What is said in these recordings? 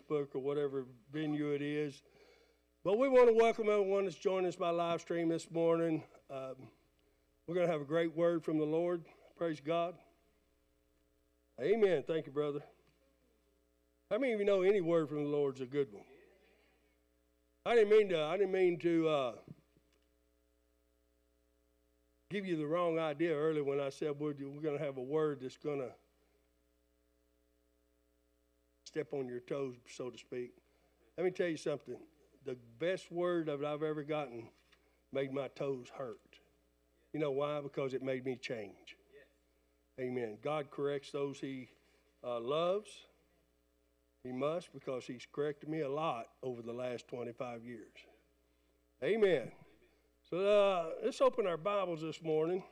Facebook or whatever venue it is. But we want to welcome everyone that's joining us by live stream this morning. Um, we're going to have a great word from the Lord. Praise God. Amen. Thank you, brother. How many of you know any word from the Lord is a good one? I didn't mean to. I didn't mean to uh, give you the wrong idea earlier when I said we're, we're going to have a word that's going to step on your toes, so to speak. Let me tell you something. The best word that I've ever gotten made my toes hurt. You know why? Because it made me change. Amen. God corrects those He uh, loves. He must because He's corrected me a lot over the last 25 years. Amen. So uh, let's open our Bibles this morning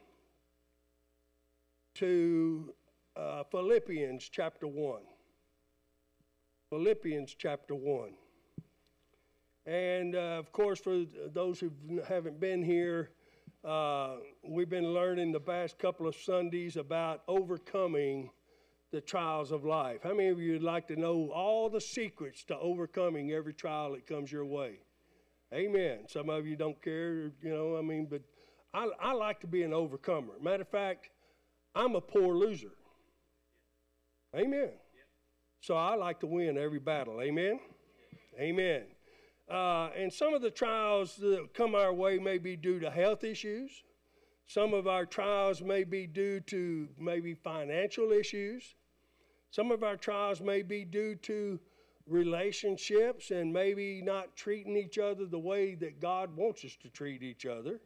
to uh, Philippians chapter 1. Philippians chapter 1. And uh, of course, for those who haven't been here, uh, we've been learning the past couple of Sundays about overcoming the trials of life. How many of you would like to know all the secrets to overcoming every trial that comes your way? Amen. Some of you don't care, you know, I mean, but I, I like to be an overcomer. Matter of fact, I'm a poor loser. Amen. So I like to win every battle. Amen. Amen. Uh, and some of the trials that come our way may be due to health issues. Some of our trials may be due to maybe financial issues. Some of our trials may be due to relationships and maybe not treating each other the way that God wants us to treat each other.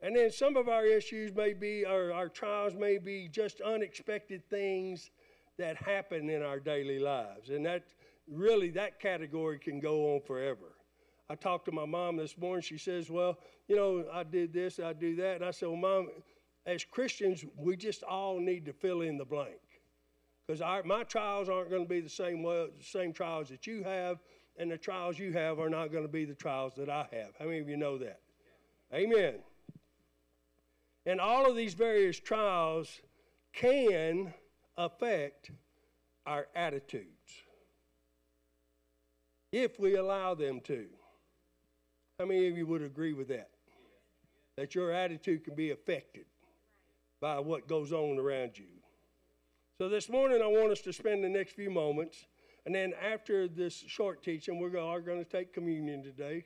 And then some of our issues may be, or our trials may be just unexpected things that happen in our daily lives. And that really, that category can go on forever. I talked to my mom this morning. She says, Well, you know, I did this, I do that. And I said, Well, mom, as Christians, we just all need to fill in the blank. Because our my trials aren't going to be the same, same trials that you have, and the trials you have are not going to be the trials that I have. How many of you know that? Amen. And all of these various trials can affect our attitudes if we allow them to. How many of you would agree with that? That your attitude can be affected by what goes on around you. So this morning, I want us to spend the next few moments, and then after this short teaching, we're going to take communion today,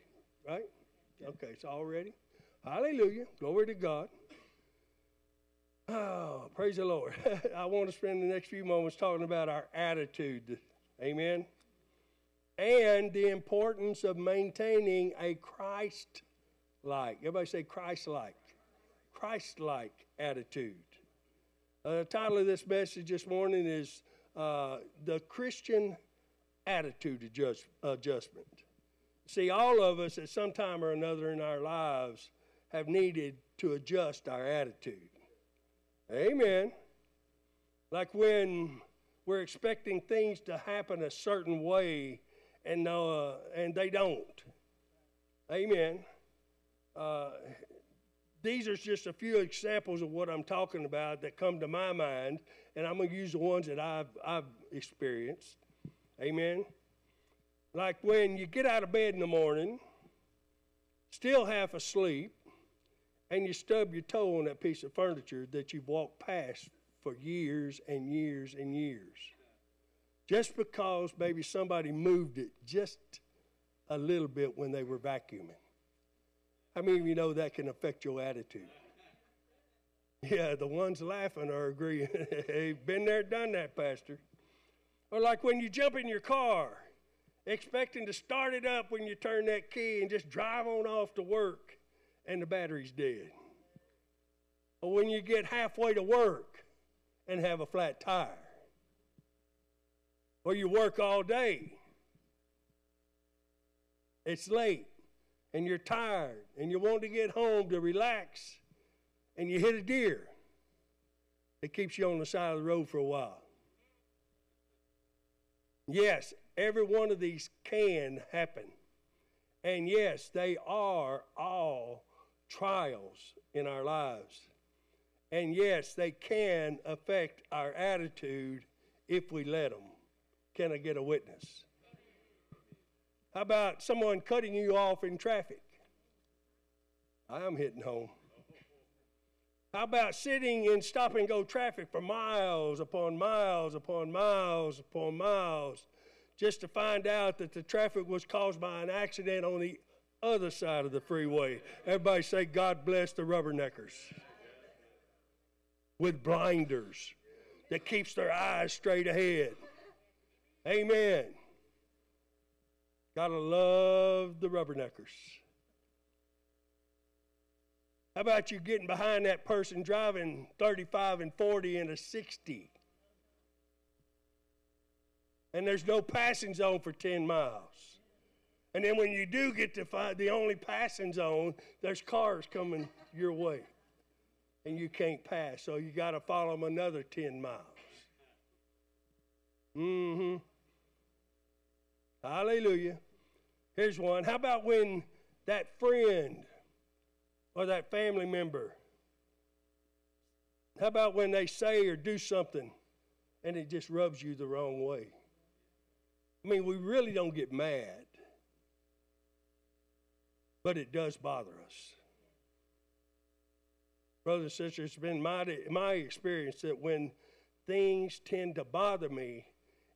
right? Okay, it's all ready. Hallelujah. Glory to God. Oh, praise the Lord. I want to spend the next few moments talking about our attitude. Amen. And the importance of maintaining a Christ like, everybody say Christ like, Christ like attitude. Uh, the title of this message this morning is uh, The Christian Attitude adjust, Adjustment. See, all of us at some time or another in our lives have needed to adjust our attitude. Amen. Like when we're expecting things to happen a certain way and, uh, and they don't. Amen. Uh, these are just a few examples of what I'm talking about that come to my mind, and I'm going to use the ones that I've, I've experienced. Amen. Like when you get out of bed in the morning, still half asleep, and you stub your toe on that piece of furniture that you've walked past for years and years and years. Just because maybe somebody moved it just a little bit when they were vacuuming. How many of you know that can affect your attitude? Yeah, the ones laughing are agreeing. They've been there, done that, Pastor. Or like when you jump in your car, expecting to start it up when you turn that key and just drive on off to work and the battery's dead. Or when you get halfway to work and have a flat tire. Or you work all day. It's late and you're tired and you want to get home to relax and you hit a deer. It keeps you on the side of the road for a while. Yes, every one of these can happen. And yes, they are all trials in our lives. And yes, they can affect our attitude if we let them. Can I get a witness? How about someone cutting you off in traffic? I'm hitting home. How about sitting in stop and go traffic for miles upon miles upon miles upon miles just to find out that the traffic was caused by an accident on the other side of the freeway? Everybody say, God bless the rubberneckers with blinders that keeps their eyes straight ahead. Amen. Gotta love the rubberneckers. How about you getting behind that person driving 35 and 40 in a 60? And there's no passing zone for 10 miles. And then when you do get to find the only passing zone, there's cars coming your way. And you can't pass, so you got to follow them another 10 miles. Mm hmm. Hallelujah. Here's one. How about when that friend or that family member? How about when they say or do something and it just rubs you the wrong way? I mean, we really don't get mad, but it does bother us. Brothers and sisters, it's been my, my experience that when things tend to bother me,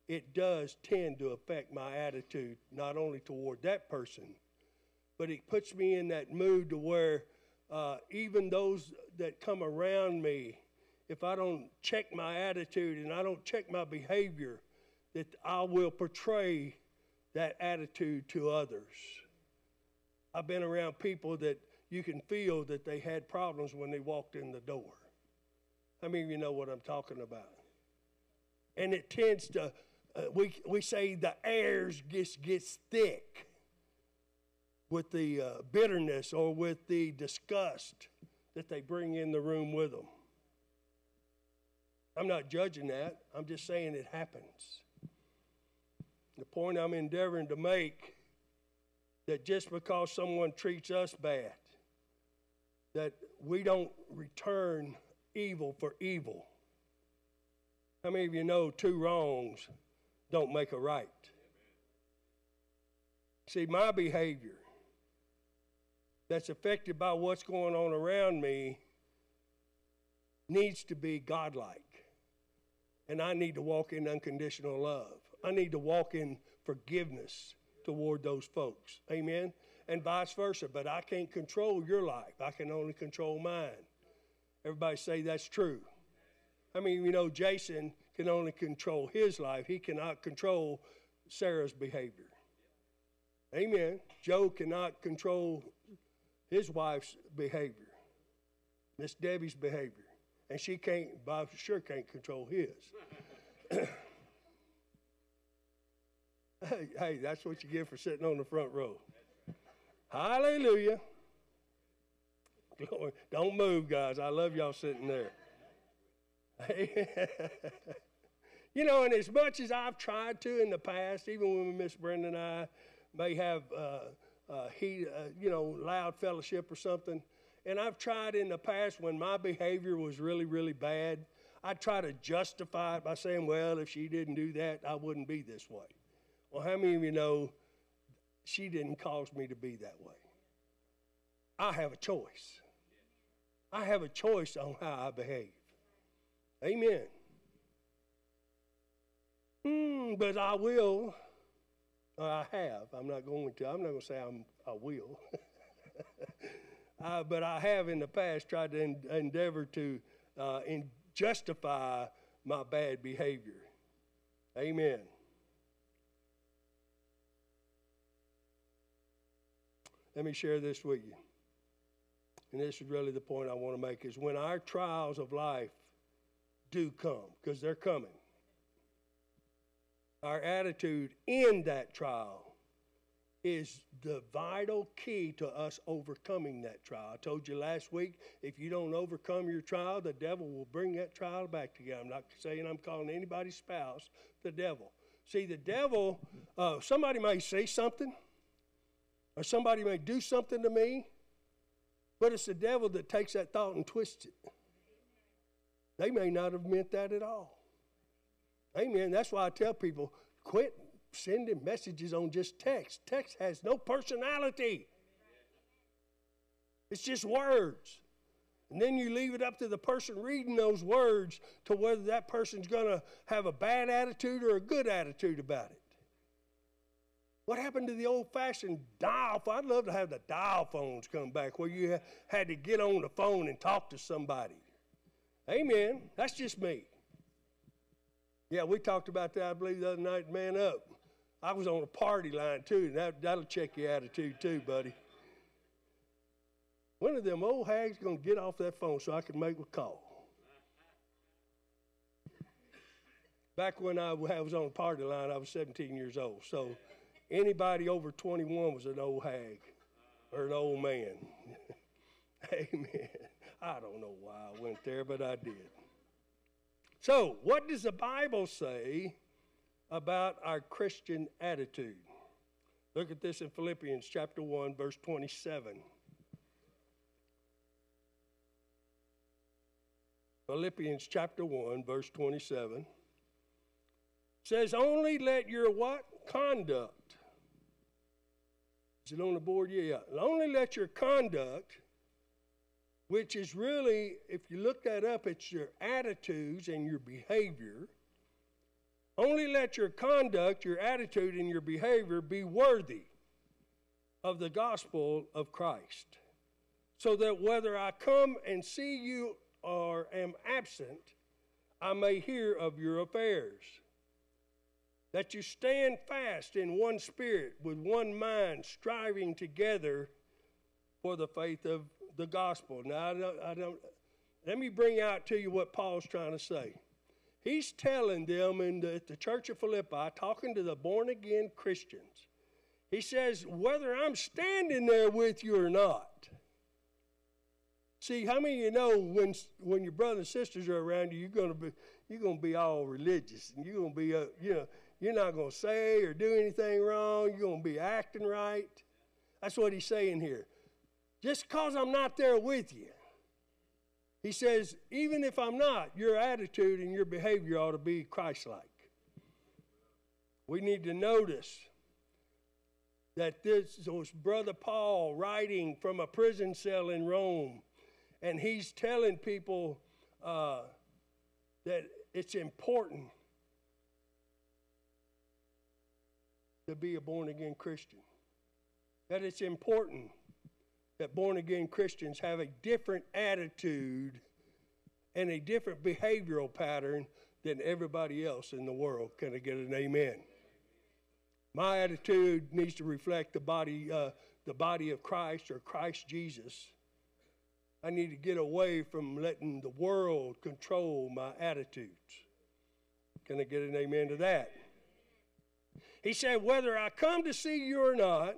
it does tend to affect my attitude, not only toward that person, but it puts me in that mood to where uh, even those that come around me, if I don't check my attitude and I don't check my behavior, that I will portray that attitude to others. I've been around people that you can feel that they had problems when they walked in the door. I mean, you know what I'm talking about? And it tends to, uh, we, we say the air gets, gets thick with the uh, bitterness or with the disgust that they bring in the room with them. I'm not judging that, I'm just saying it happens. The point I'm endeavoring to make that just because someone treats us bad, that we don't return evil for evil. How many of you know two wrongs don't make a right? See, my behavior that's affected by what's going on around me needs to be godlike. And I need to walk in unconditional love. I need to walk in forgiveness toward those folks. Amen? And vice versa. But I can't control your life, I can only control mine. Everybody say that's true. I mean, you know, Jason can only control his life, he cannot control Sarah's behavior. Amen. Joe cannot control his wife's behavior, Miss Debbie's behavior, and she can't, Bob sure can't control his. hey, hey, that's what you get for sitting on the front row. Hallelujah. Glory. Don't move, guys. I love y'all sitting there. you know, and as much as I've tried to in the past, even when Miss Brenda and I may have uh, uh, he, uh, you know, loud fellowship or something. And I've tried in the past when my behavior was really, really bad, I try to justify it by saying, well, if she didn't do that, I wouldn't be this way. Well, how many of you know she didn't cause me to be that way? I have a choice. I have a choice on how I behave. Amen. Mm, but I will I have. I'm not going to. I'm not going to say I'm, I will. uh, but I have in the past tried to en- endeavor to uh, in justify my bad behavior. Amen. Let me share this with you. And this is really the point I want to make is when our trials of life do come, because they're coming our attitude in that trial is the vital key to us overcoming that trial. I told you last week, if you don't overcome your trial, the devil will bring that trial back to you. I'm not saying I'm calling anybody's spouse the devil. See, the devil, uh, somebody may say something, or somebody may do something to me, but it's the devil that takes that thought and twists it. they may not have meant that at all. Amen. That's why I tell people quit sending messages on just text. Text has no personality, it's just words. And then you leave it up to the person reading those words to whether that person's going to have a bad attitude or a good attitude about it. What happened to the old fashioned dial phone? I'd love to have the dial phones come back where you had to get on the phone and talk to somebody. Amen. That's just me. Yeah, we talked about that, I believe, the other night, man up. I was on a party line too, and that, that'll check your attitude too, buddy. When are them old hags to get off that phone so I can make a call? Back when I was on a party line, I was 17 years old. So anybody over 21 was an old hag or an old man. Amen. I don't know why I went there, but I did. So, what does the Bible say about our Christian attitude? Look at this in Philippians chapter 1, verse 27. Philippians chapter 1, verse 27 says, Only let your what? Conduct. Is it on the board? Yeah, yeah. Only let your conduct, which is really, if you look that up, it's your attitudes and your behavior. Only let your conduct, your attitude, and your behavior be worthy of the gospel of Christ. So that whether I come and see you or am absent, I may hear of your affairs. That you stand fast in one spirit, with one mind, striving together for the faith of the gospel. Now, I don't, I don't, let me bring out to you what Paul's trying to say. He's telling them in the, the church of Philippi, talking to the born again Christians, he says, whether I'm standing there with you or not, See, how many of you know when when your brothers and sisters are around you, you're gonna be you're gonna be all religious, and you're gonna be uh, you know you're not gonna say or do anything wrong. You're gonna be acting right. That's what he's saying here. Just because I'm not there with you, he says, even if I'm not, your attitude and your behavior ought to be Christ-like. We need to notice that this was Brother Paul writing from a prison cell in Rome and he's telling people uh, that it's important to be a born again Christian. That it's important that born again Christians have a different attitude and a different behavioral pattern than everybody else in the world. Can I get an amen? My attitude needs to reflect the body, uh, the body of Christ or Christ Jesus I need to get away from letting the world control my attitudes. Can I get an amen to that? He said, Whether I come to see you or not,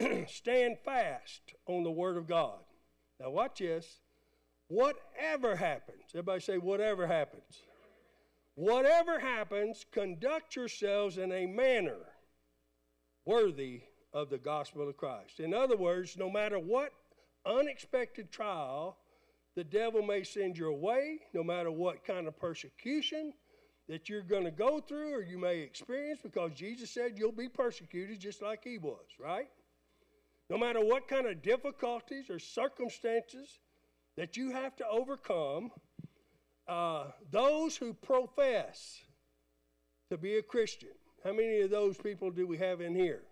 stand fast on the Word of God. Now, watch this. Whatever happens, everybody say, whatever happens. Whatever happens, conduct yourselves in a manner worthy of the gospel of Christ. In other words, no matter what unexpected trial the devil may send your way, no matter what kind of persecution that you're going to go through or you may experience, because Jesus said you'll be persecuted just like he was, right? No matter what kind of difficulties or circumstances that you have to overcome, uh, those who profess to be a Christian, how many of those people do we have in here?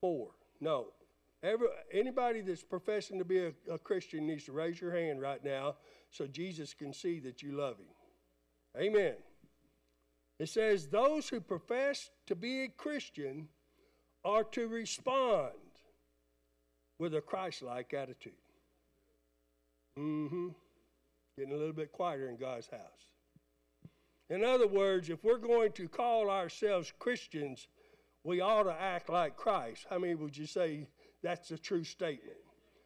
Four. No, Every, anybody that's professing to be a, a Christian needs to raise your hand right now so Jesus can see that you love him. Amen. It says, Those who profess to be a Christian are to respond with a Christ like attitude. Mm hmm. Getting a little bit quieter in God's house. In other words, if we're going to call ourselves Christians, we ought to act like Christ. How many would you say that's a true statement.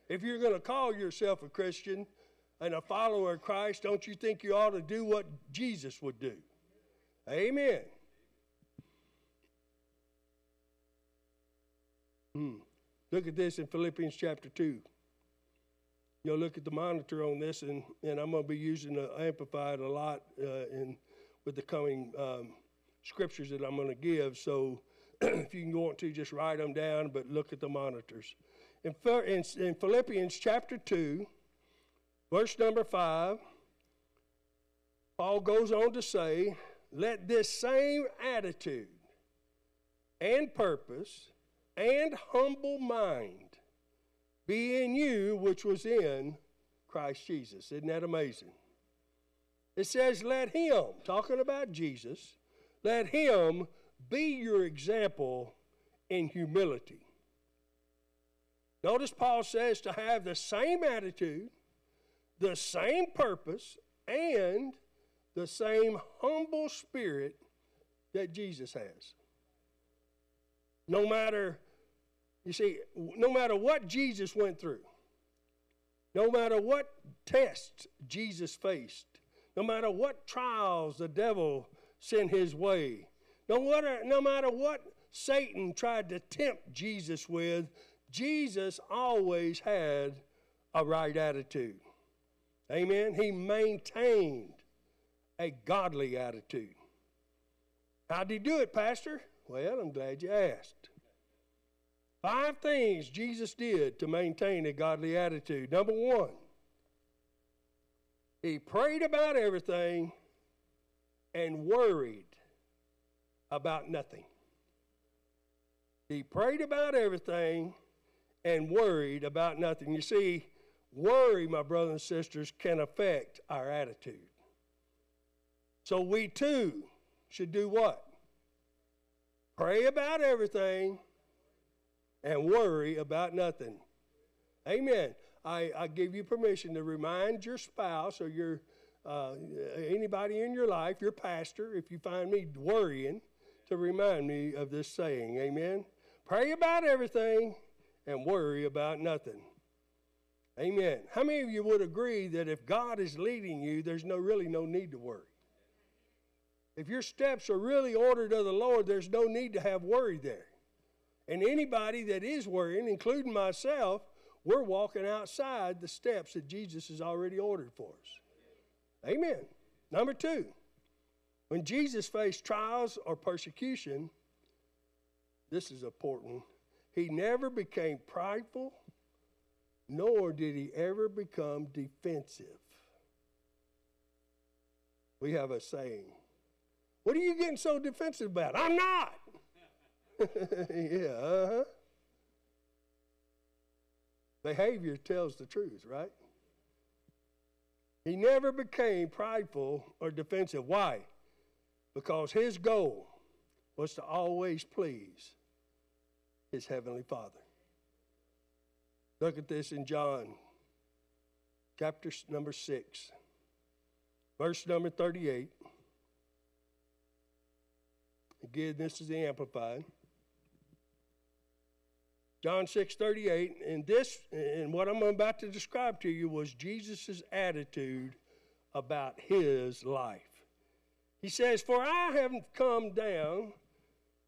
If you're going to call yourself a Christian and a follower of Christ, don't you think you ought to do what Jesus would do? Amen. Hmm. Look at this in Philippians chapter 2. you know, look at the monitor on this, and, and I'm going to be using the Amplified a lot uh, in with the coming um, scriptures that I'm going to give. So if you want to, just write them down, but look at the monitors. In, in, in Philippians chapter 2, verse number 5, Paul goes on to say, Let this same attitude and purpose and humble mind be in you, which was in Christ Jesus. Isn't that amazing? It says, Let him, talking about Jesus, let him be your example in humility. Notice Paul says to have the same attitude, the same purpose, and the same humble spirit that Jesus has. No matter you see, no matter what Jesus went through, no matter what tests Jesus faced, no matter what trials the devil sent his way, no matter, no matter what Satan tried to tempt Jesus with, Jesus always had a right attitude. Amen. He maintained a godly attitude. How'd he do it, Pastor? Well, I'm glad you asked. Five things Jesus did to maintain a godly attitude. Number one, he prayed about everything and worried about nothing. He prayed about everything and worried about nothing. You see, worry, my brothers and sisters, can affect our attitude. So we too should do what? Pray about everything and worry about nothing. Amen. I, I give you permission to remind your spouse or your uh, anybody in your life, your pastor, if you find me worrying, to remind me of this saying. Amen. Pray about everything and worry about nothing. Amen. How many of you would agree that if God is leading you, there's no really no need to worry? If your steps are really ordered of the Lord, there's no need to have worry there. And anybody that is worrying, including myself, we're walking outside the steps that Jesus has already ordered for us. Amen. Number two, when Jesus faced trials or persecution, this is important, he never became prideful, nor did he ever become defensive. We have a saying, What are you getting so defensive about? I'm not. yeah, uh huh. Behavior tells the truth, right? He never became prideful or defensive. Why? Because his goal was to always please his heavenly Father. Look at this in John chapter number 6, verse number 38. Again, this is the Amplified. John 6 38, and this, and what I'm about to describe to you was Jesus' attitude about his life. He says, For I have come down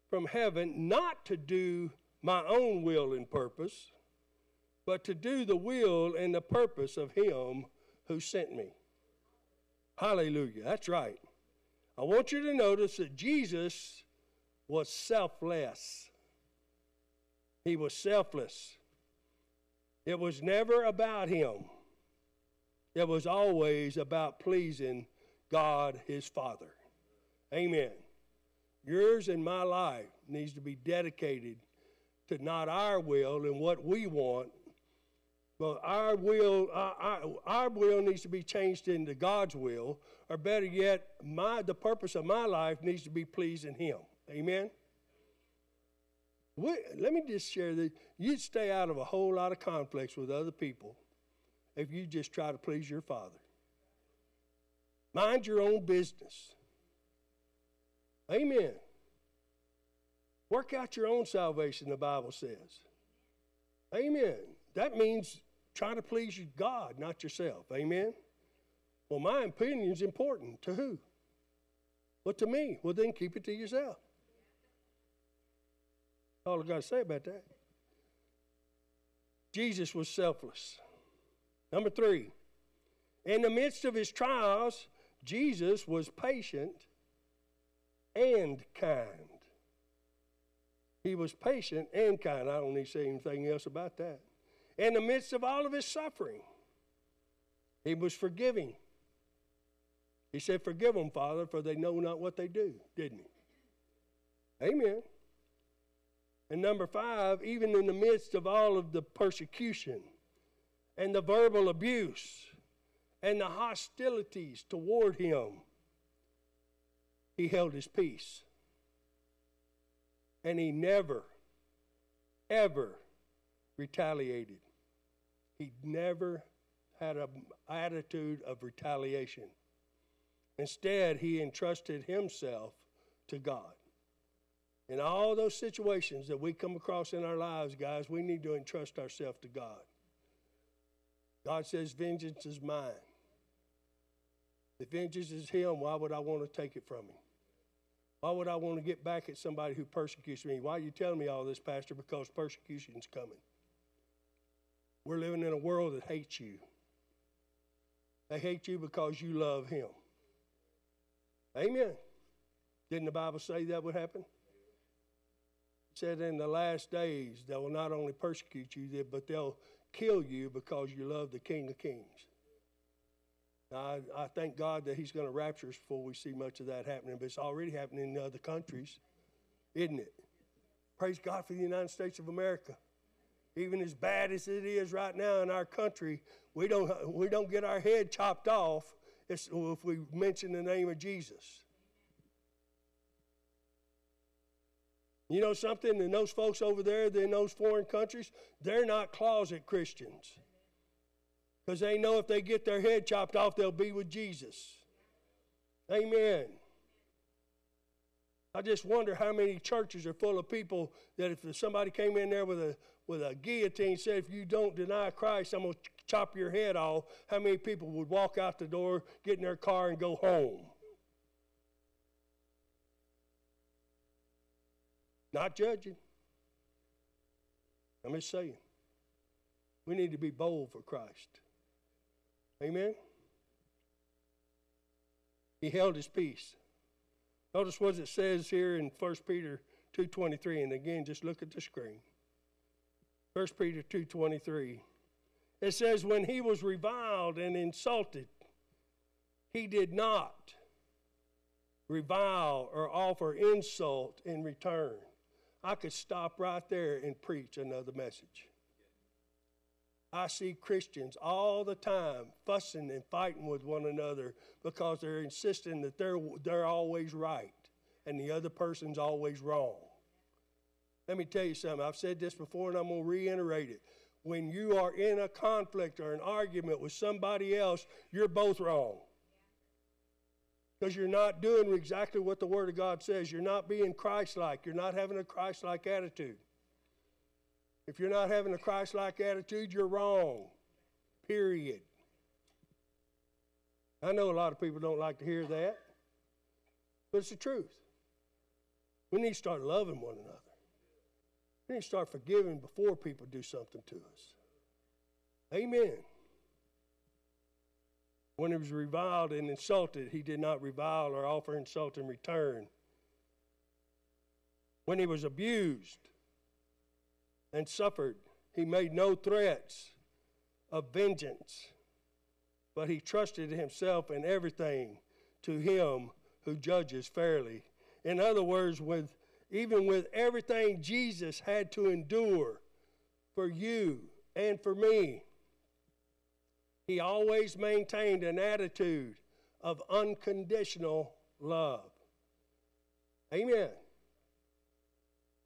from heaven not to do my own will and purpose, but to do the will and the purpose of him who sent me. Hallelujah. That's right. I want you to notice that Jesus was selfless. He was selfless. It was never about him, it was always about pleasing God his Father. Amen. Yours and my life needs to be dedicated to not our will and what we want, but our will, our, our, will needs to be changed into God's will, or better yet, my, the purpose of my life needs to be pleasing Him. Amen? We, let me just share that you'd stay out of a whole lot of conflicts with other people if you just try to please your Father. Mind your own business. Amen. Work out your own salvation, the Bible says. Amen. That means try to please God, not yourself. Amen. Well, my opinion is important. To who? Well, to me. Well, then keep it to yourself. All I got to say about that. Jesus was selfless. Number three, in the midst of his trials, Jesus was patient and kind. He was patient and kind. I don't need to say anything else about that. In the midst of all of his suffering, he was forgiving. He said, Forgive them, Father, for they know not what they do, didn't he? Amen. And number five, even in the midst of all of the persecution and the verbal abuse and the hostilities toward him, he held his peace. And he never, ever retaliated. He never had an attitude of retaliation. Instead, he entrusted himself to God. In all those situations that we come across in our lives, guys, we need to entrust ourselves to God. God says, Vengeance is mine. If vengeance is Him, why would I want to take it from Him? Why would I want to get back at somebody who persecutes me? Why are you telling me all this, Pastor? Because persecution is coming. We're living in a world that hates you. They hate you because you love Him. Amen. Didn't the Bible say that would happen? It said in the last days they will not only persecute you, but they'll kill you because you love the King of Kings. Now, I, I thank God that He's going to rapture us before we see much of that happening, but it's already happening in other countries, isn't it? Praise God for the United States of America. Even as bad as it is right now in our country, we don't, we don't get our head chopped off if we mention the name of Jesus. You know something? And those folks over there in those foreign countries, they're not closet Christians. Because they know if they get their head chopped off, they'll be with Jesus. Amen. I just wonder how many churches are full of people that if somebody came in there with a with a guillotine said, if you don't deny Christ, I'm going to chop your head off, how many people would walk out the door, get in their car, and go home? Not judging. I'm just saying. We need to be bold for Christ. Amen? He held his peace. Notice what it says here in 1 Peter 2.23. And again, just look at the screen. 1 Peter 2.23. It says, when he was reviled and insulted, he did not revile or offer insult in return. I could stop right there and preach another message. I see Christians all the time fussing and fighting with one another because they're insisting that they're, they're always right and the other person's always wrong. Let me tell you something. I've said this before and I'm going to reiterate it. When you are in a conflict or an argument with somebody else, you're both wrong because you're not doing exactly what the Word of God says. You're not being Christ like. You're not having a Christ like attitude. If you're not having a Christ like attitude, you're wrong. Period. I know a lot of people don't like to hear that, but it's the truth. We need to start loving one another. We need to start forgiving before people do something to us. Amen. When he was reviled and insulted, he did not revile or offer insult in return. When he was abused and suffered, he made no threats of vengeance, but he trusted himself and everything to him who judges fairly. In other words, with even with everything Jesus had to endure for you and for me, he always maintained an attitude of unconditional love. Amen.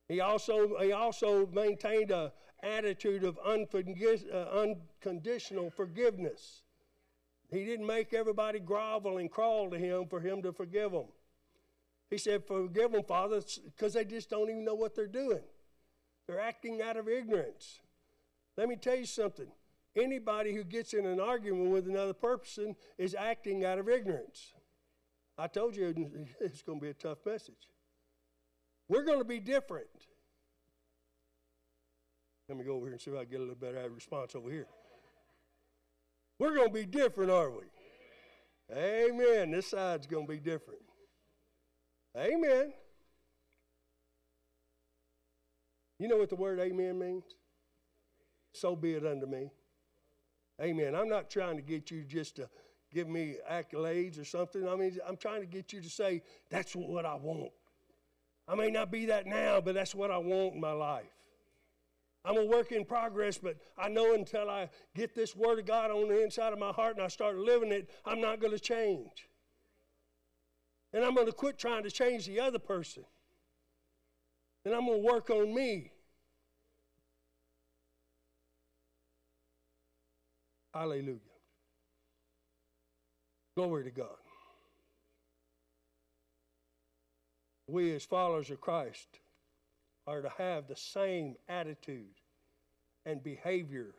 He also, he also maintained an attitude of uh, unconditional forgiveness. He didn't make everybody grovel and crawl to him for him to forgive them. He said, Forgive them, Father, because they just don't even know what they're doing. They're acting out of ignorance. Let me tell you something anybody who gets in an argument with another person is acting out of ignorance. I told you it's going to be a tough message. We're going to be different. Let me go over here and see if I can get a little better response over here. We're going to be different, aren't we? Amen. This side's going to be different. Amen. You know what the word amen means? So be it unto me. Amen. I'm not trying to get you just to give me accolades or something. I mean, I'm trying to get you to say, that's what I want. I may not be that now, but that's what I want in my life. I'm a work in progress, but I know until I get this Word of God on the inside of my heart and I start living it, I'm not going to change. And I'm going to quit trying to change the other person. And I'm going to work on me. Hallelujah. Glory to God. We, as followers of Christ, are to have the same attitude and behaviors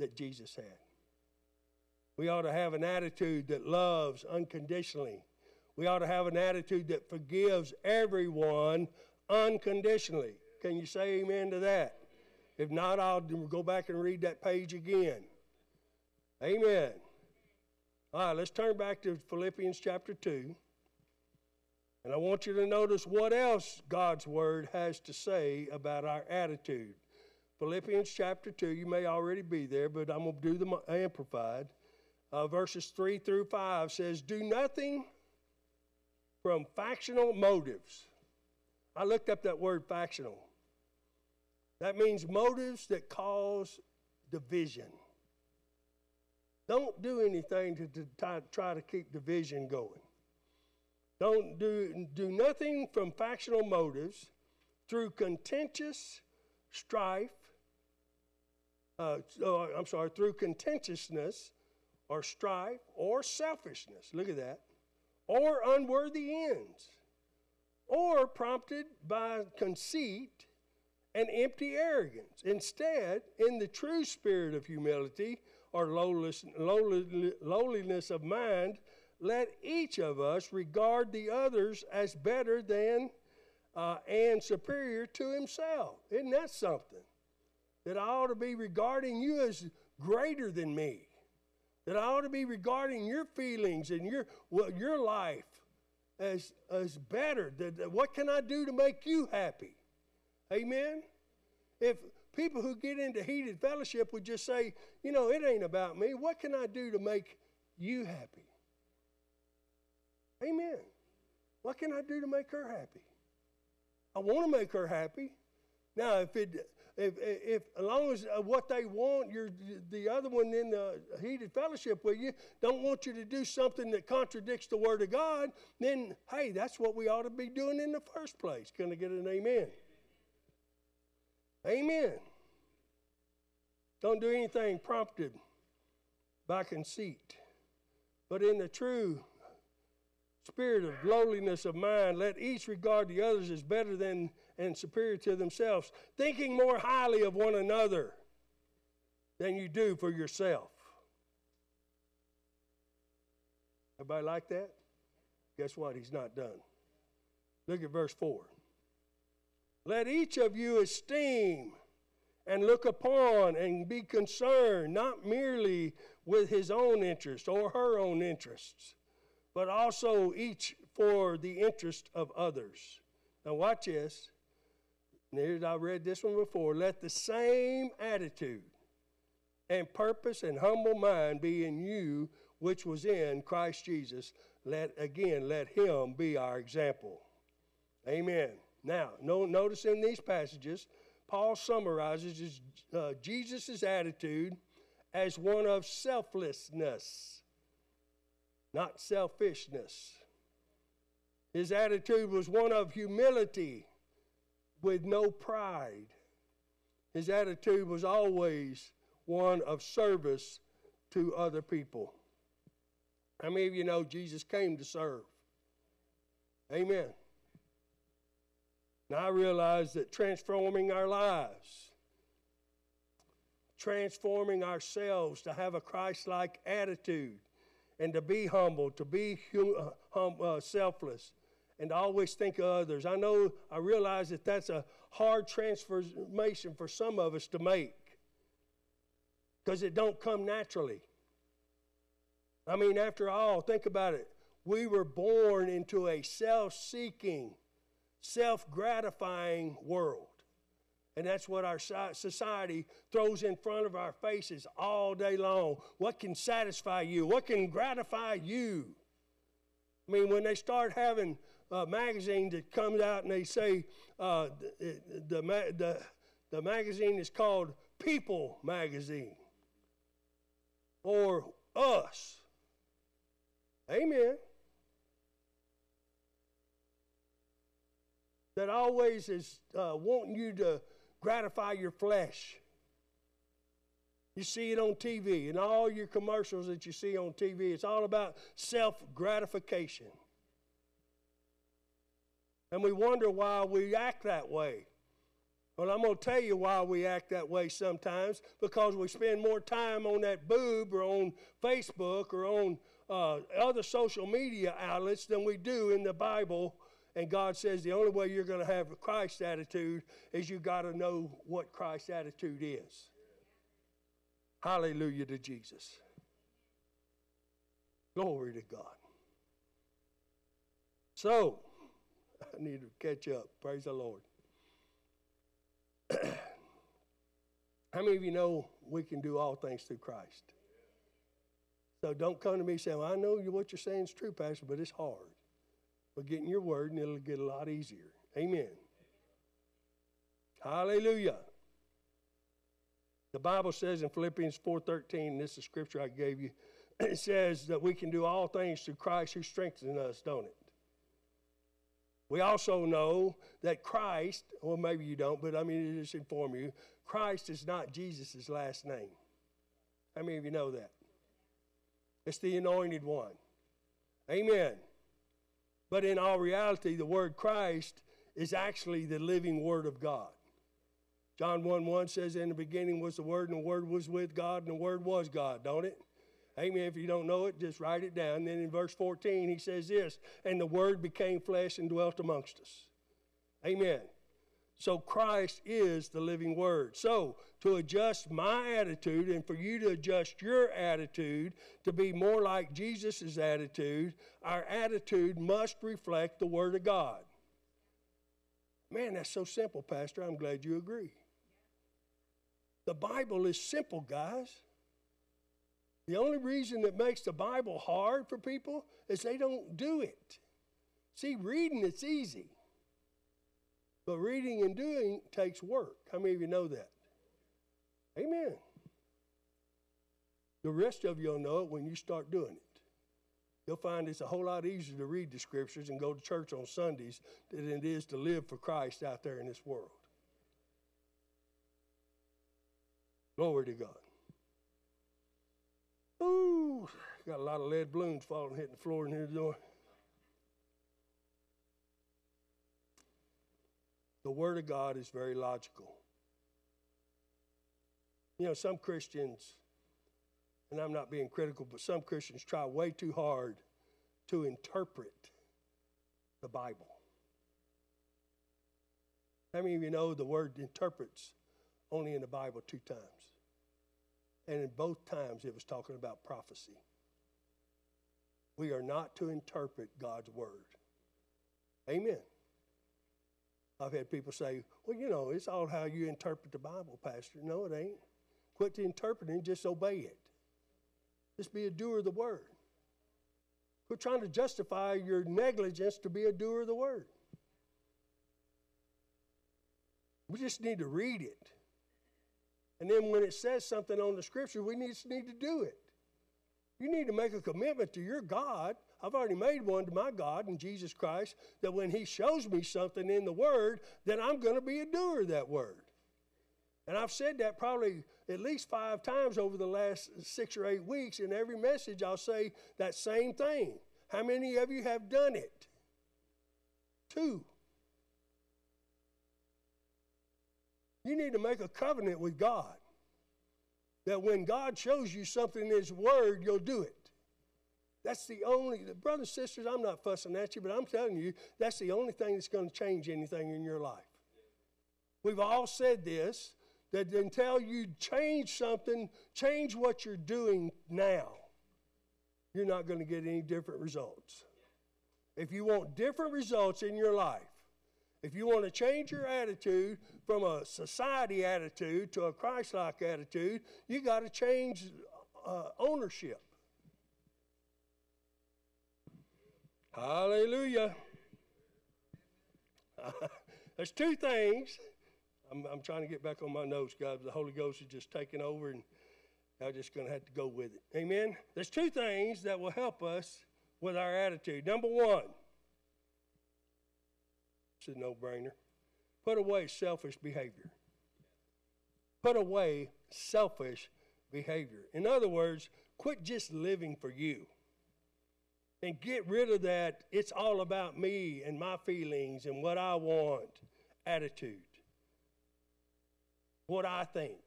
that Jesus had. We ought to have an attitude that loves unconditionally. We ought to have an attitude that forgives everyone unconditionally. Can you say amen to that? If not, I'll go back and read that page again. Amen. All right, let's turn back to Philippians chapter 2. And I want you to notice what else God's Word has to say about our attitude. Philippians chapter 2, you may already be there, but I'm going to do the amplified. Uh, verses 3 through 5 says, Do nothing from factional motives. I looked up that word factional. That means motives that cause division. Don't do anything to, to try, to keep division going. Don't do, do nothing from factional motives through contentious strife, uh, oh, I'm sorry, through contentiousness or strife or selfishness. Look at that. Or unworthy ends. Or prompted by conceit and empty arrogance. Instead, in the true spirit of humility or lowliness of mind, let each of us regard the others as better than uh, and superior to himself. Isn't that something? That I ought to be regarding you as greater than me. That I ought to be regarding your feelings and your, well, your life as, as better. That, what can I do to make you happy? Amen? If people who get into heated fellowship would just say, you know, it ain't about me. What can I do to make you happy? Amen. What can I do to make her happy? I want to make her happy. Now, if it, if, if as long as uh, what they want, you're the other one in the heated fellowship with you don't want you to do something that contradicts the Word of God, then hey, that's what we ought to be doing in the first place. I get an amen? Amen. Don't do anything prompted by conceit, but in the true spirit of lowliness of mind, let each regard the others as better than and superior to themselves, thinking more highly of one another than you do for yourself. Everybody like that? Guess what? He's not done. Look at verse 4. Let each of you esteem and look upon and be concerned not merely with his own interests or her own interests but also each for the interest of others. Now, watch this. Here, I read this one before. Let the same attitude and purpose and humble mind be in you, which was in Christ Jesus. Let again, let him be our example. Amen. Now, no, notice in these passages, Paul summarizes uh, Jesus' attitude as one of selflessness not selfishness. His attitude was one of humility with no pride. His attitude was always one of service to other people. How many of you know Jesus came to serve? Amen. Now I realize that transforming our lives, transforming ourselves to have a Christ like attitude, and to be humble, to be hum, uh, hum, uh, selfless, and to always think of others. I know, I realize that that's a hard transformation for some of us to make. because it don't come naturally. I mean, after all, think about it. We were born into a self seeking, self gratifying world. And that's what our society throws in front of our faces all day long. What can satisfy you? What can gratify you? I mean, when they start having a magazine that comes out and they say uh, the, the, the, the magazine is called People Magazine or Us. Amen. That always is uh, wanting you to gratify your flesh. You see it on TV and all your commercials that you see on TV. It's all about self gratification. And we wonder why we act that way. Well, I'm going to tell you why we act that way sometimes because we spend more time on that boob or on Facebook or on uh, other social media outlets than we do in the Bible. And God says the only way you're going to have a Christ attitude is you got to know what Christ's attitude is. Hallelujah to Jesus. Glory to God. So, need to catch up. Praise the Lord. How many of you know we can do all things through Christ? So don't come to me saying, well, I know what you're saying is true, Pastor, but it's hard. But get in your word and it'll get a lot easier. Amen. Hallelujah. The Bible says in Philippians 4:13, this is scripture I gave you, it says that we can do all things through Christ who strengthens us, don't it? We also know that Christ, well, maybe you don't, but I mean, to just inform you, Christ is not Jesus' last name. How many of you know that? It's the anointed one. Amen. But in all reality, the word Christ is actually the living word of God. John 1 1 says, In the beginning was the Word, and the Word was with God, and the Word was God, don't it? Amen. If you don't know it, just write it down. Then in verse 14, he says this, And the Word became flesh and dwelt amongst us. Amen. So Christ is the living Word. So to adjust my attitude and for you to adjust your attitude to be more like Jesus' attitude, our attitude must reflect the Word of God. Man, that's so simple, Pastor. I'm glad you agree. The Bible is simple, guys. The only reason that makes the Bible hard for people is they don't do it. See, reading it's easy. But reading and doing takes work. How many of you know that? Amen. The rest of you will know it when you start doing it. You'll find it's a whole lot easier to read the scriptures and go to church on Sundays than it is to live for Christ out there in this world. Glory to God. Ooh, got a lot of lead balloons falling, hitting the floor in here door. The Word of God is very logical. You know, some Christians, and I'm not being critical, but some Christians try way too hard to interpret the Bible. How many of you know the word interprets only in the Bible two times? And in both times it was talking about prophecy. We are not to interpret God's word. Amen. I've had people say, well, you know, it's all how you interpret the Bible, Pastor. No, it ain't. Quit the interpreting, just obey it. Just be a doer of the word. Quit trying to justify your negligence to be a doer of the word. We just need to read it. And then when it says something on the scripture, we need, need to do it. You need to make a commitment to your God. I've already made one to my God in Jesus Christ that when He shows me something in the Word, that I'm going to be a doer of that Word. And I've said that probably at least five times over the last six or eight weeks. In every message, I'll say that same thing. How many of you have done it? Two. You need to make a covenant with God that when God shows you something in His Word, you'll do it. That's the only, brothers and sisters, I'm not fussing at you, but I'm telling you, that's the only thing that's going to change anything in your life. We've all said this that until you change something, change what you're doing now, you're not going to get any different results. If you want different results in your life, if you want to change your attitude from a society attitude to a Christ like attitude, you got to change uh, ownership. Hallelujah. There's two things. I'm, I'm trying to get back on my notes, guys. The Holy Ghost is just taking over, and I'm just going to have to go with it. Amen. There's two things that will help us with our attitude. Number one, it's a no brainer. Put away selfish behavior. Put away selfish behavior. In other words, quit just living for you and get rid of that it's all about me and my feelings and what I want attitude. What I think.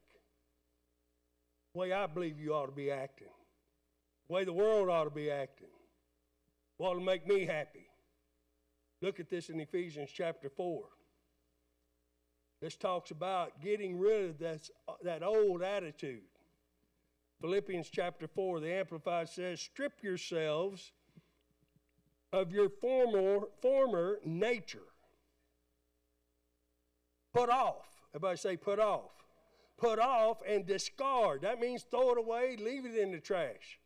The way I believe you ought to be acting. The way the world ought to be acting. What will make me happy. Look at this in Ephesians chapter 4. This talks about getting rid of that, uh, that old attitude. Philippians chapter 4, the Amplified says, Strip yourselves of your former, former nature. Put off. Everybody say, put off. Put off and discard. That means throw it away, leave it in the trash.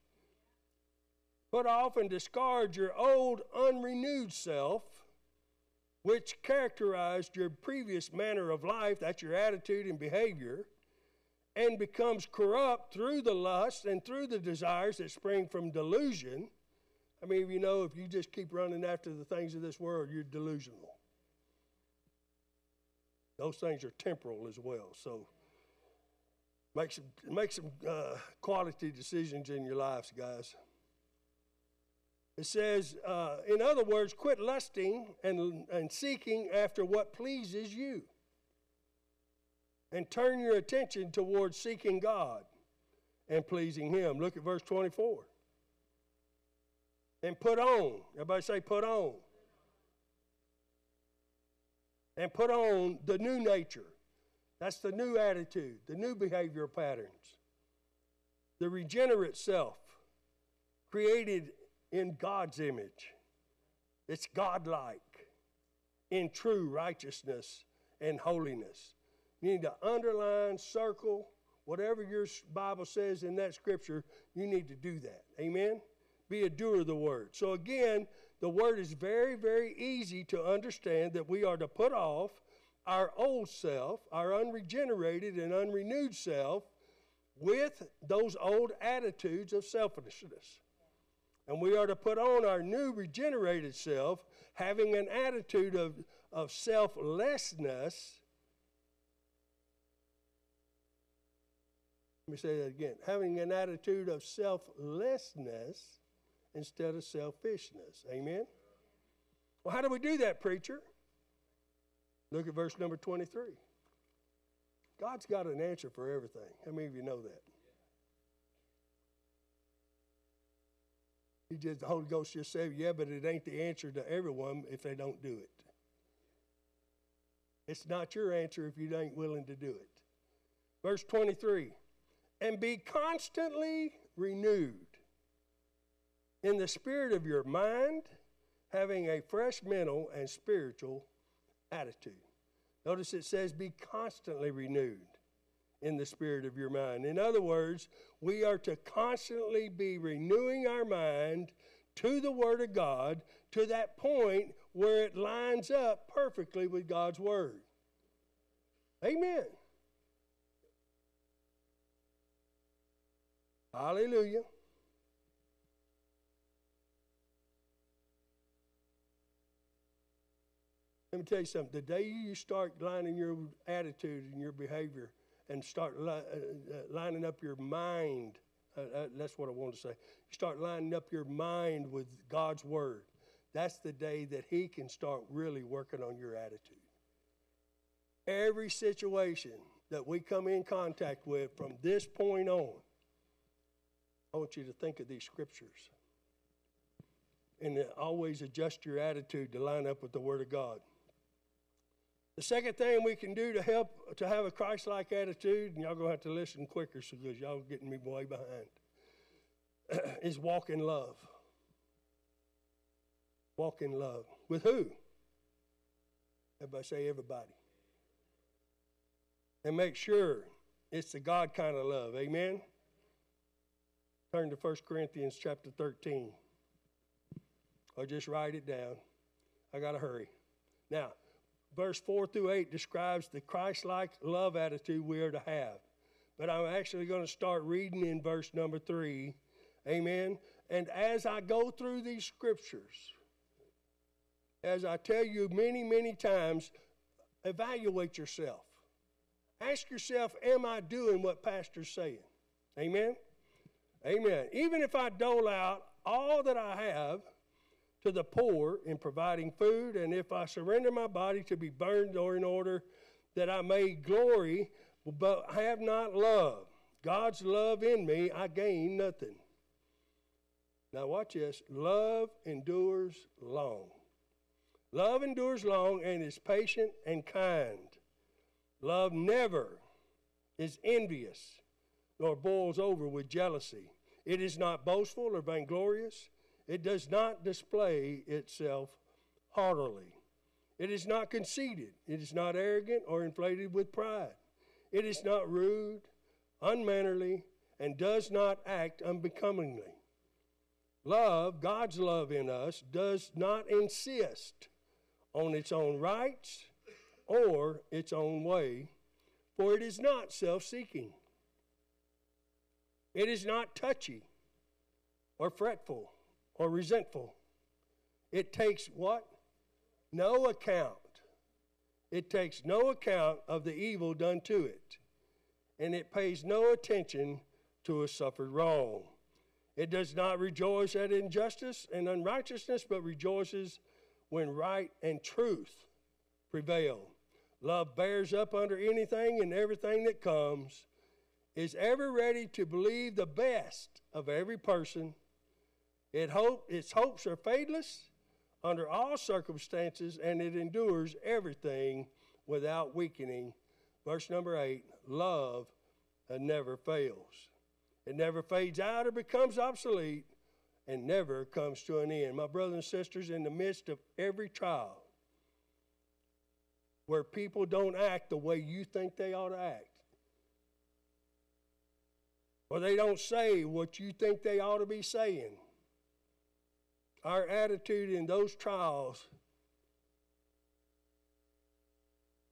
Put off and discard your old, unrenewed self which characterized your previous manner of life, that's your attitude and behavior, and becomes corrupt through the lust and through the desires that spring from delusion. I mean, you know, if you just keep running after the things of this world, you're delusional. Those things are temporal as well. So make some, make some uh, quality decisions in your lives, guys. It says, uh, in other words, quit lusting and, and seeking after what pleases you. And turn your attention towards seeking God and pleasing Him. Look at verse 24. And put on. Everybody say, put on. And put on the new nature. That's the new attitude, the new behavioral patterns. The regenerate self, created in God's image. It's godlike in true righteousness and holiness. You need to underline, circle, whatever your Bible says in that scripture, you need to do that. Amen? Be a doer of the word. So, again, the word is very, very easy to understand that we are to put off our old self, our unregenerated and unrenewed self, with those old attitudes of selfishness. And we are to put on our new regenerated self, having an attitude of, of selflessness. Let me say that again. Having an attitude of selflessness instead of selfishness. Amen? Well, how do we do that, preacher? Look at verse number 23. God's got an answer for everything. How many of you know that? He just, the Holy Ghost just said, yeah, but it ain't the answer to everyone if they don't do it. It's not your answer if you ain't willing to do it. Verse 23 and be constantly renewed in the spirit of your mind, having a fresh mental and spiritual attitude. Notice it says, be constantly renewed in the spirit of your mind. In other words, we are to constantly be renewing our mind to the Word of God to that point where it lines up perfectly with God's Word. Amen. Hallelujah. Let me tell you something. The day you start lining your attitude and your behavior and start li- uh, uh, lining up your mind. Uh, uh, that's what I want to say. You start lining up your mind with God's Word. That's the day that He can start really working on your attitude. Every situation that we come in contact with from this point on, I want you to think of these scriptures and always adjust your attitude to line up with the Word of God. The second thing we can do to help to have a Christ like attitude, and y'all gonna have to listen quicker because y'all getting me way behind, is walk in love. Walk in love. With who? Everybody say everybody. And make sure it's the God kind of love. Amen? Turn to 1 Corinthians chapter 13. Or just write it down. I got to hurry. Now, verse 4 through 8 describes the Christ like love attitude we are to have. But I'm actually going to start reading in verse number 3. Amen. And as I go through these scriptures, as I tell you many, many times, evaluate yourself. Ask yourself, am I doing what Pastor's saying? Amen? Amen. Even if I dole out all that I have to the poor in providing food, and if I surrender my body to be burned or in order that I may glory, but have not love, God's love in me, I gain nothing. Now, watch this. Love endures long. Love endures long and is patient and kind. Love never is envious nor boils over with jealousy. It is not boastful or vainglorious. It does not display itself haughtily. It is not conceited. It is not arrogant or inflated with pride. It is not rude, unmannerly, and does not act unbecomingly. Love, God's love in us, does not insist on its own rights or its own way, for it is not self seeking. It is not touchy or fretful or resentful. It takes what? No account. It takes no account of the evil done to it, and it pays no attention to a suffered wrong. It does not rejoice at injustice and unrighteousness, but rejoices when right and truth prevail. Love bears up under anything and everything that comes, is ever ready to believe the best of every person. It hope, its hopes are fadeless under all circumstances, and it endures everything without weakening. Verse number eight love uh, never fails. It never fades out or becomes obsolete and never comes to an end. My brothers and sisters, in the midst of every trial, where people don't act the way you think they ought to act. Or they don't say what you think they ought to be saying. Our attitude in those trials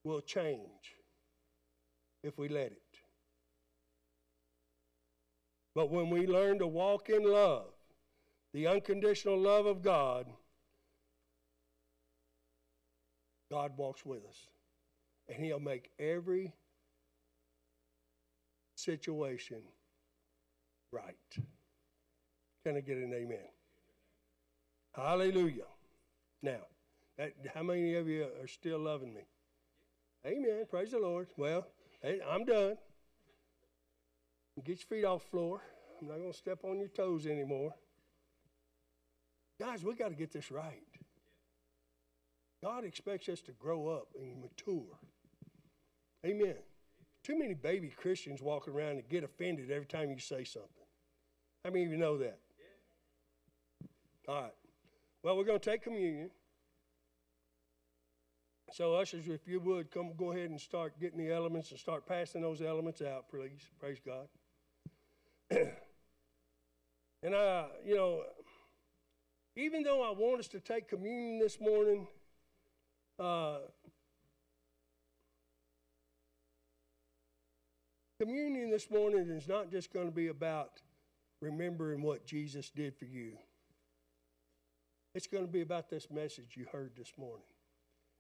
will change if we let it. But when we learn to walk in love, the unconditional love of God, God walks with us. And He'll make every situation right. Can I get an amen? Hallelujah. Now, that, how many of you are still loving me? Amen. Praise the Lord. Well, hey, I'm done. Get your feet off the floor. I'm not going to step on your toes anymore. Guys, we got to get this right. God expects us to grow up and mature. Amen. Too many baby Christians walking around and get offended every time you say something. How many of you know that? All right. Well, we're going to take communion. So, ushers, if you would, come go ahead and start getting the elements and start passing those elements out, please. Praise God. and I, you know, even though I want us to take communion this morning, uh, communion this morning is not just going to be about remembering what Jesus did for you. It's going to be about this message you heard this morning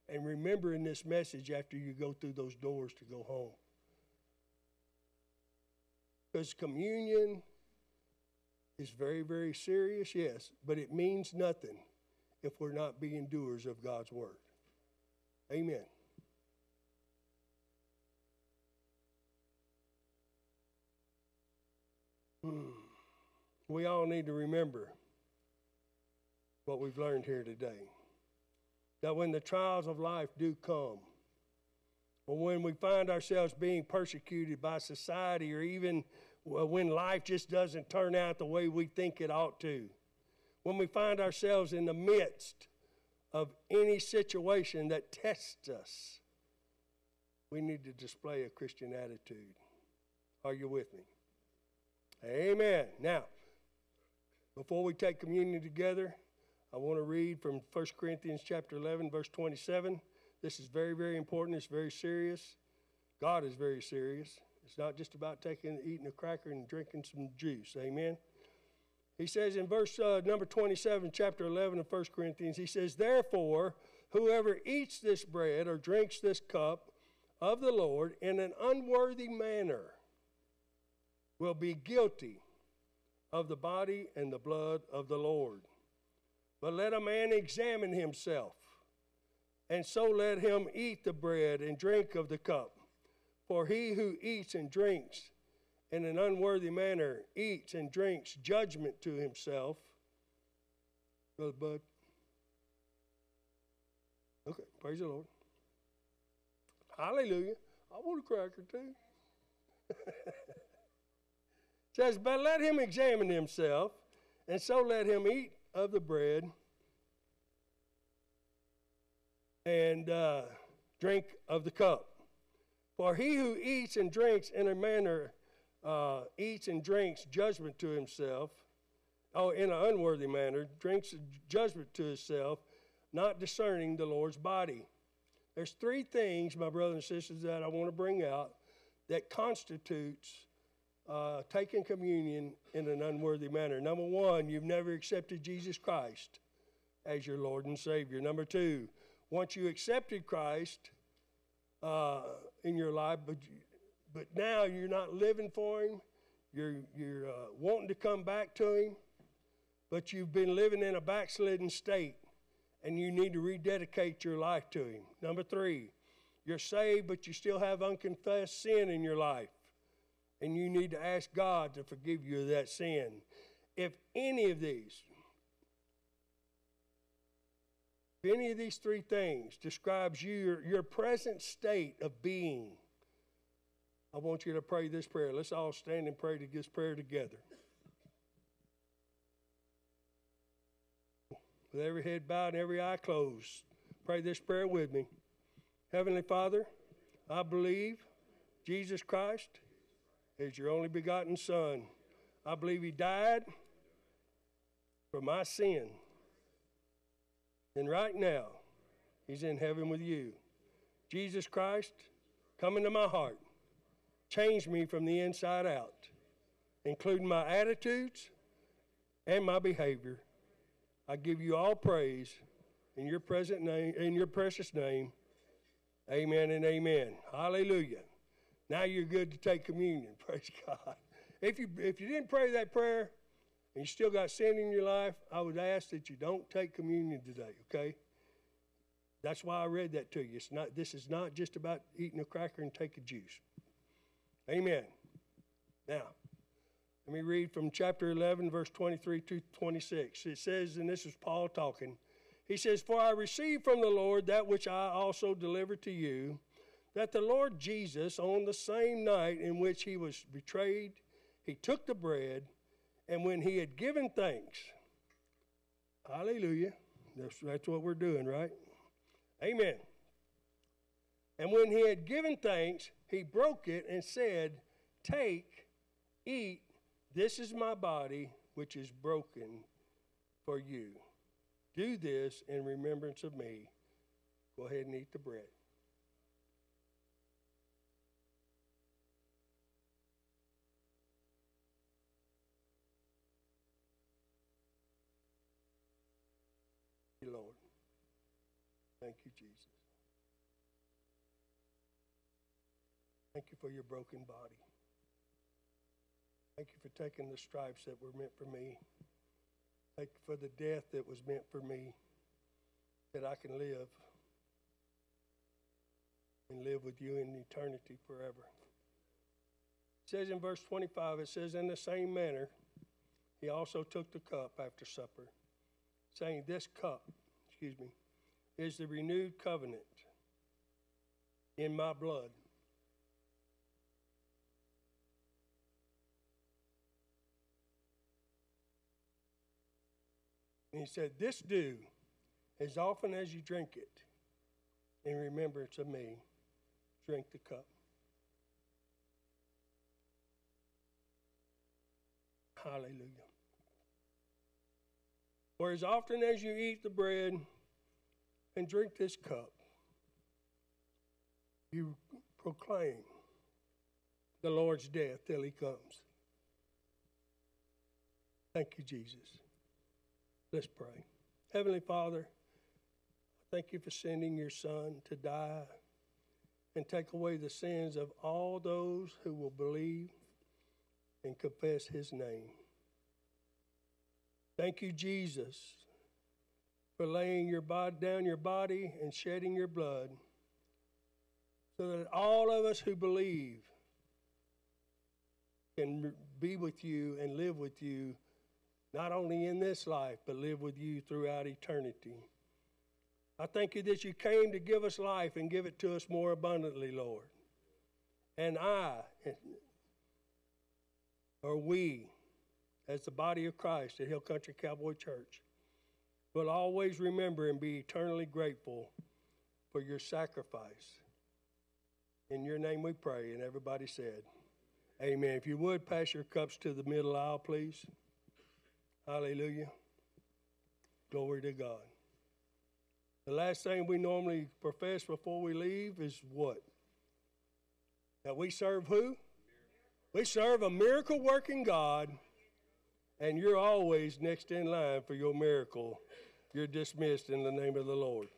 and remembering this message after you go through those doors to go home. Because communion is very, very serious, yes, but it means nothing if we're not being doers of God's word. Amen. Hmm. We all need to remember what we've learned here today. That when the trials of life do come, or when we find ourselves being persecuted by society, or even when life just doesn't turn out the way we think it ought to, when we find ourselves in the midst of any situation that tests us, we need to display a Christian attitude. Are you with me? Amen. Now, before we take communion together, I want to read from 1 Corinthians chapter 11 verse 27. This is very very important. It's very serious. God is very serious. It's not just about taking eating a cracker and drinking some juice. Amen. He says in verse uh, number 27, chapter 11 of 1 Corinthians, he says, Therefore, whoever eats this bread or drinks this cup of the Lord in an unworthy manner will be guilty of the body and the blood of the Lord. But let a man examine himself, and so let him eat the bread and drink of the cup. For he who eats and drinks in an unworthy manner eats and drinks judgment to himself. Brother Bud. Okay, praise the Lord. Hallelujah. I want a cracker too. says, But let him examine himself, and so let him eat of the bread and uh, drink of the cup. For he who eats and drinks in a manner uh, eats and drinks judgment to himself, oh, in an unworthy manner, drinks judgment to himself, not discerning the Lord's body. There's three things, my brothers and sisters, that I want to bring out that constitutes uh, taking communion in an unworthy manner. Number one, you've never accepted Jesus Christ as your Lord and Savior. Number two, once you accepted Christ uh, in your life, but but now you're not living for Him. You're, you're uh, wanting to come back to Him, but you've been living in a backslidden state and you need to rededicate your life to Him. Number three, you're saved, but you still have unconfessed sin in your life, and you need to ask God to forgive you of that sin. If any of these, if any of these three things describes you, your, your present state of being, I want you to pray this prayer. Let's all stand and pray this prayer together. With every head bowed and every eye closed, pray this prayer with me. Heavenly Father, I believe Jesus Christ is your only begotten Son. I believe He died for my sin. And right now, He's in heaven with you. Jesus Christ, come into my heart. Change me from the inside out, including my attitudes and my behavior. I give you all praise in your present name, in your precious name. Amen and amen. Hallelujah. Now you're good to take communion. Praise God. If you if you didn't pray that prayer and you still got sin in your life, I would ask that you don't take communion today, okay? That's why I read that to you. It's not this is not just about eating a cracker and taking juice. Amen. Now, let me read from chapter 11, verse 23 to 26. It says, and this is Paul talking. He says, For I received from the Lord that which I also delivered to you, that the Lord Jesus, on the same night in which he was betrayed, he took the bread, and when he had given thanks, hallelujah, that's, that's what we're doing, right? Amen. And when he had given thanks, he broke it and said, Take, eat, this is my body, which is broken for you. Do this in remembrance of me. Go ahead and eat the bread. Thank you, Jesus. Thank you for your broken body. Thank you for taking the stripes that were meant for me. Thank you for the death that was meant for me, that I can live and live with you in eternity forever. It says in verse 25, it says, In the same manner, he also took the cup after supper, saying, This cup, excuse me, is the renewed covenant in my blood. And he said, This do as often as you drink it in remembrance of me. Drink the cup. Hallelujah. For as often as you eat the bread and drink this cup, you proclaim the Lord's death till he comes. Thank you, Jesus. Let's pray. Heavenly Father, thank you for sending your Son to die and take away the sins of all those who will believe and confess his name. Thank you, Jesus, for laying your body down your body and shedding your blood so that all of us who believe can be with you and live with you not only in this life, but live with you throughout eternity. I thank you that you came to give us life and give it to us more abundantly, Lord. And I, or we, as the body of Christ at Hill Country Cowboy Church, will always remember and be eternally grateful for your sacrifice. In your name we pray, and everybody said, Amen. If you would, pass your cups to the middle aisle, please. Hallelujah. Glory to God. The last thing we normally profess before we leave is what? That we serve who? We serve a miracle working God, and you're always next in line for your miracle. You're dismissed in the name of the Lord.